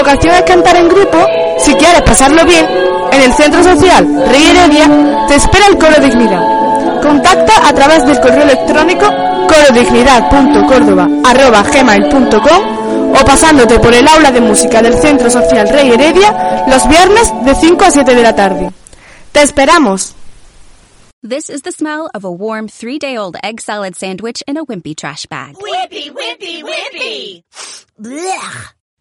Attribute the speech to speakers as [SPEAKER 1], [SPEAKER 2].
[SPEAKER 1] Vocación es cantar en grupo, si quieres pasarlo bien, en el Centro Social Rey Heredia te espera el Coro Dignidad. Contacta a través del correo electrónico corodignidad.córdoba.gmail.com o pasándote por el aula de música del Centro Social Rey Heredia los viernes de 5 a 7 de la tarde. ¡Te esperamos!
[SPEAKER 2] This is the smell of a warm three day old egg salad sandwich in a wimpy trash bag.
[SPEAKER 3] Whippy, whippy! Blech!